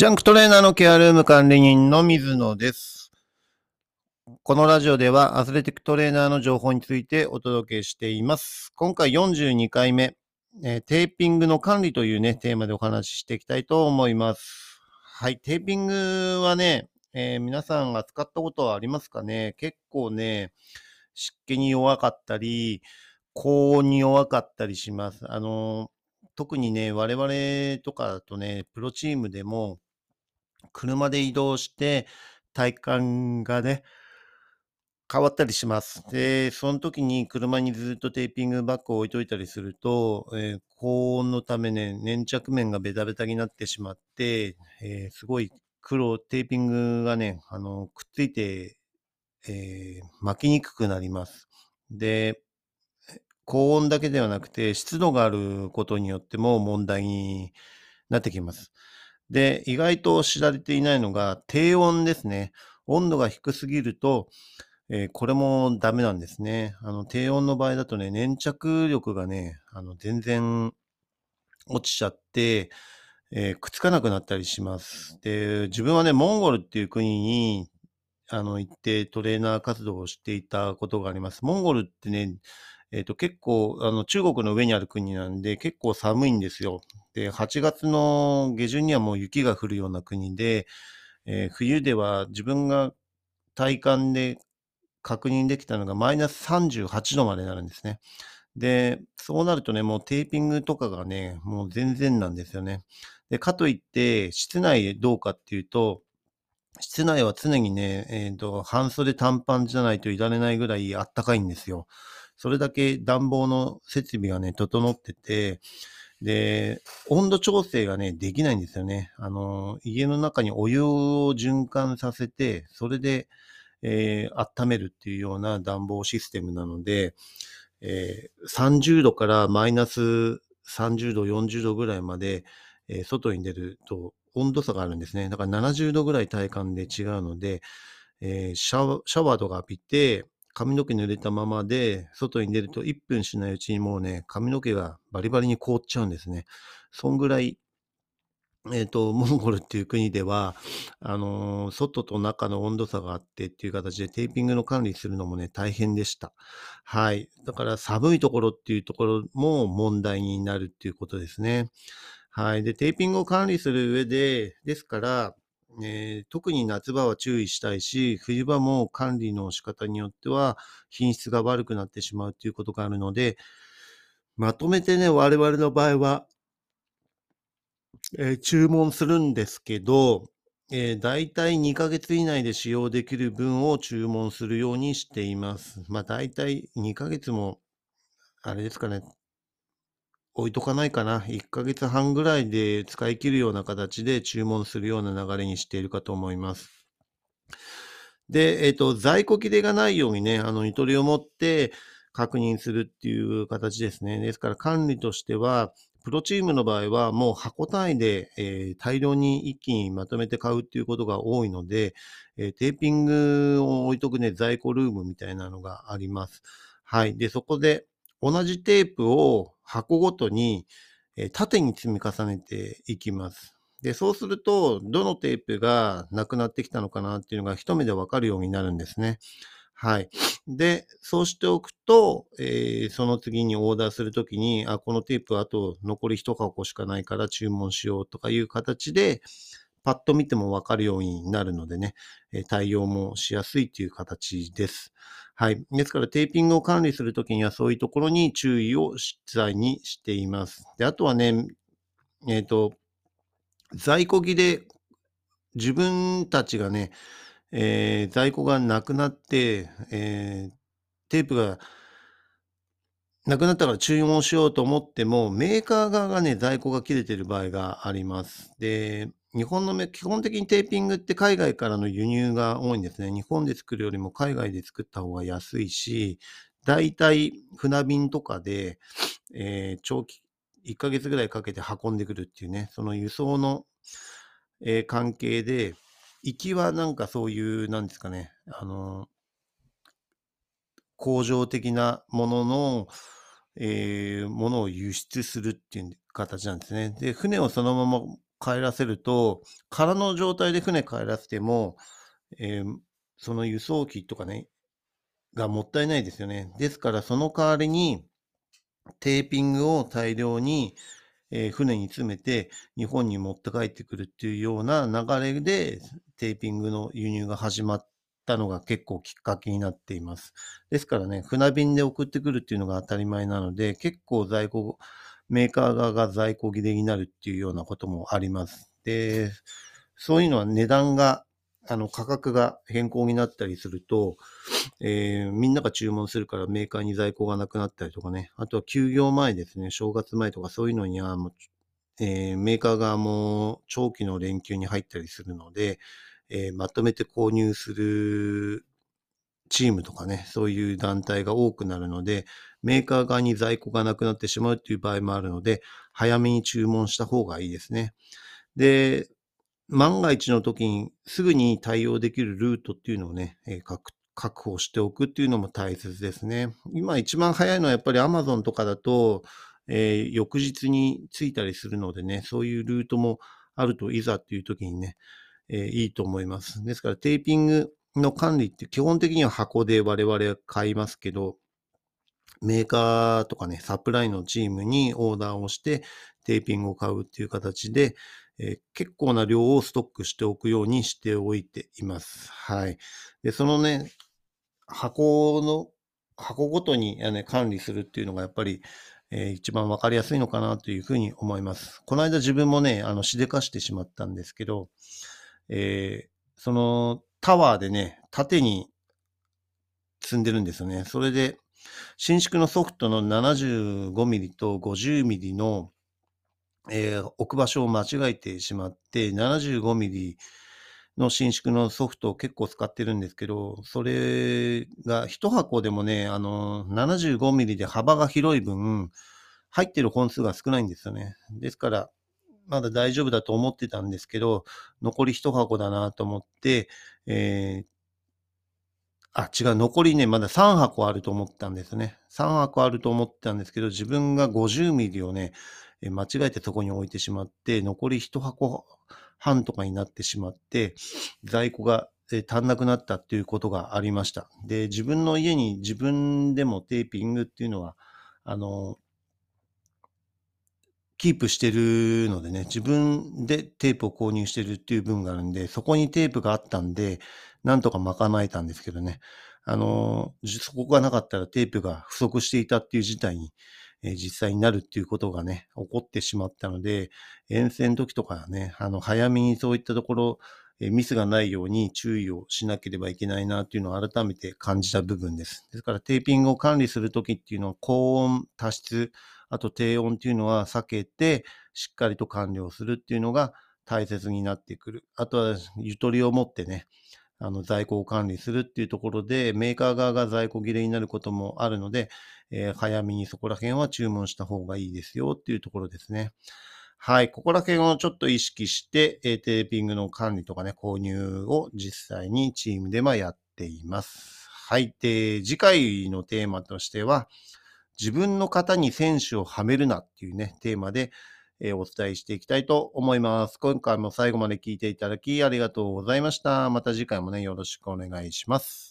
ジャンクトレーナーのケアルーム管理人の水野です。このラジオではアスレティックトレーナーの情報についてお届けしています。今回42回目、えーテーピングの管理というね、テーマでお話ししていきたいと思います。はい、テーピングはね、えー皆さんが使ったことはありますかね？結構ね、湿気に弱かったり、高温に弱かったりします。あのー特にね、我々とかだとね、プロチームでも、車で移動して、体感がね、変わったりします。で、その時に車にずっとテーピングバッグを置いといたりすると、えー高温のためね、粘着面がベタベタになってしまって、えーすごい黒、テーピングがね、あの、くっついて、えー巻きにくくなります。で、高温だけではなくて、湿度があることによっても問題になってきます。で、意外と知られていないのが、低温ですね。温度が低すぎると、えーこれもダメなんですね。あの、低温の場合だとね、粘着力がね、あの、全然落ちちゃって、えーくっつかなくなったりします。で、自分はね、モンゴルっていう国に、あの、行ってトレーナー活動をしていたことがあります。モンゴルってね、えっ、と、結構、あの、中国の上にある国なんで、結構寒いんですよ。で、8月の下旬にはもう雪が降るような国で、えー冬では自分が体感で確認できたのがマイナス38度までなるんですね。で、そうなるとね、もうテーピングとかがね、もう全然なんですよね。で、かといって、室内どうかっていうと、室内は常にね、えっ、と、半袖短パンじゃないといられないぐらいあったかいんですよ。それだけ暖房の設備がね、整ってて、で、温度調整がね、できないんですよね。あの、家の中にお湯を循環させて、それで、えー温めるっていうような暖房システムなので、えー30度からマイナス30度、40度ぐらいまで、えー外に出ると温度差があるんですね。だから70度ぐらい体感で違うので、えーシャワーシャワーとか浴びて、髪の毛濡れたままで、外に出ると1分しないうちにもうね、髪の毛がバリバリに凍っちゃうんですね。そんぐらい、えっ、と、モンゴルっていう国では、あのー外と中の温度差があってっていう形でテーピングの管理するのもね、大変でした。はい。だから寒いところっていうところも問題になるっていうことですね。はい。で、テーピングを管理する上で、ですから、えー特に夏場は注意したいし、冬場も管理の仕方によっては品質が悪くなってしまうということがあるので、まとめてね、我々の場合は、えー注文するんですけど、えー、大体2ヶ月以内で使用できる分を注文するようにしています。まあ大体2ヶ月も、あれですかね、置いとかないかな。1ヶ月半ぐらいで使い切るような形で注文するような流れにしているかと思います。で、えっ、と、在庫切れがないようにね、あの、ゆとりを持って確認するっていう形ですね。ですから管理としては、プロチームの場合はもう箱単位で、えー大量に一気にまとめて買うっていうことが多いので、えーテーピングを置いとくね、在庫ルームみたいなのがあります。はい。で、そこで同じテープを箱ごとに、縦に積み重ねていきます。で、そうすると、どのテープがなくなってきたのかなっていうのが一目でわかるようになるんですね。はい。で、そうしておくと、えーその次にオーダーするときに、あ、このテープあと残り一箱しかないから注文しようとかいう形で、パッと見てもわかるようになるのでね、え対応もしやすいという形です。はい。ですから、テーピングを管理するときにはそういうところに注意をし在にしています。で、あとはね、えっ、と、在庫切れ、自分たちがね、えー在庫がなくなって、えーテープがなくなったから注文しようと思っても、メーカー側がね、在庫が切れてる場合があります。で、日本のめ、基本的にテーピングって海外からの輸入が多いんですね。日本で作るよりも海外で作った方が安いし、大体船便とかで、えー長期、1ヶ月ぐらいかけて運んでくるっていうね、その輸送の、えー関係で、行きはなんかそういう、なんですかね、あの、工場的なものの、えーものを輸出するっていう形なんですね。で、船をそのまま帰らせると、空の状態で船帰らせても、えーその輸送機とかね、がもったいないですよね。ですから、その代わりに、テーピングを大量に、えー船に詰めて日本に持って帰ってくるっていうような流れでテーピングの輸入が始まったのが結構きっかけになっています。ですからね、船便で送ってくるっていうのが当たり前なので、結構在庫、メーカー側が在庫切れになるっていうようなこともあります。で、そういうのは値段が、あの価格が変更になったりすると、えーみんなが注文するからメーカーに在庫がなくなったりとかね、あとは休業前ですね、正月前とかそういうのにはもう、えーメーカー側も長期の連休に入ったりするので、えーまとめて購入するチームとかね、そういう団体が多くなるので、メーカー側に在庫がなくなってしまうっていう場合もあるので、早めに注文した方がいいですね。で、万が一の時にすぐに対応できるルートっていうのをね、えー確確保しておくっていうのも大切ですね。今一番早いのはやっぱり Amazon とかだと、えー翌日に着いたりするのでね、そういうルートもあるといざっていう時にね、えーいいと思います。ですからテーピングの管理って基本的には箱で我々買いますけど、メーカーとかね、サプライのチームにオーダーをしてテーピングを買うっていう形で、えー結構な量をストックしておくようにしておいています。はい。で、そのね、箱の、箱ごとに、ね、管理するっていうのがやっぱり、えー一番わかりやすいのかなというふうに思います。この間自分もね、あの、しでかしてしまったんですけど、えーそのタワーでね、縦に積んでるんですよね。それで、伸縮のソフトの 75mm と 50mm の、えー置く場所を間違えてしまって、75mm の伸縮のソフトを結構使ってるんですけど、それが一箱でもね、あの、75mm で幅が広い分、入ってる本数が少ないんですよね。ですから、まだ大丈夫だと思ってたんですけど、残り一箱だなと思って、えーあ、違う、残りね、まだ3箱あると思ったんですね。3箱あると思ったんですけど、自分が50ミリをね、間違えてそこに置いてしまって、残り1箱半とかになってしまって、在庫が足んなくなったっていうことがありました。で、自分の家に自分でもテーピングっていうのは、あの、キープしてるのでね、自分でテープを購入してるっていう分があるんで、そこにテープがあったんで、なんとか賄えたんですけどね。あの、そこがなかったらテープが不足していたっていう事態に、えー実際になるっていうことがね、起こってしまったので、遠征の時とかね、あの、早めにそういったところ、えーミスがないように注意をしなければいけないなっていうのを改めて感じた部分です。ですから、テーピングを管理するときっていうのは、高温、多湿、あと低温っていうのは避けて、しっかりと管理をするっていうのが大切になってくる。あとは、ゆとりを持ってね、あの、在庫を管理するっていうところで、メーカー側が在庫切れになることもあるので、えー早めにそこら辺は注文した方がいいですよっていうところですね。はい。ここら辺をちょっと意識して、えーテーピングの管理とかね、購入を実際にチームでやっています。はい。で、次回のテーマとしては、自分の型に選手をはめるなっていうね、テーマで、えお伝えしていきたいと思います。今回も最後まで聞いていただきありがとうございました。また次回もね、よろしくお願いします。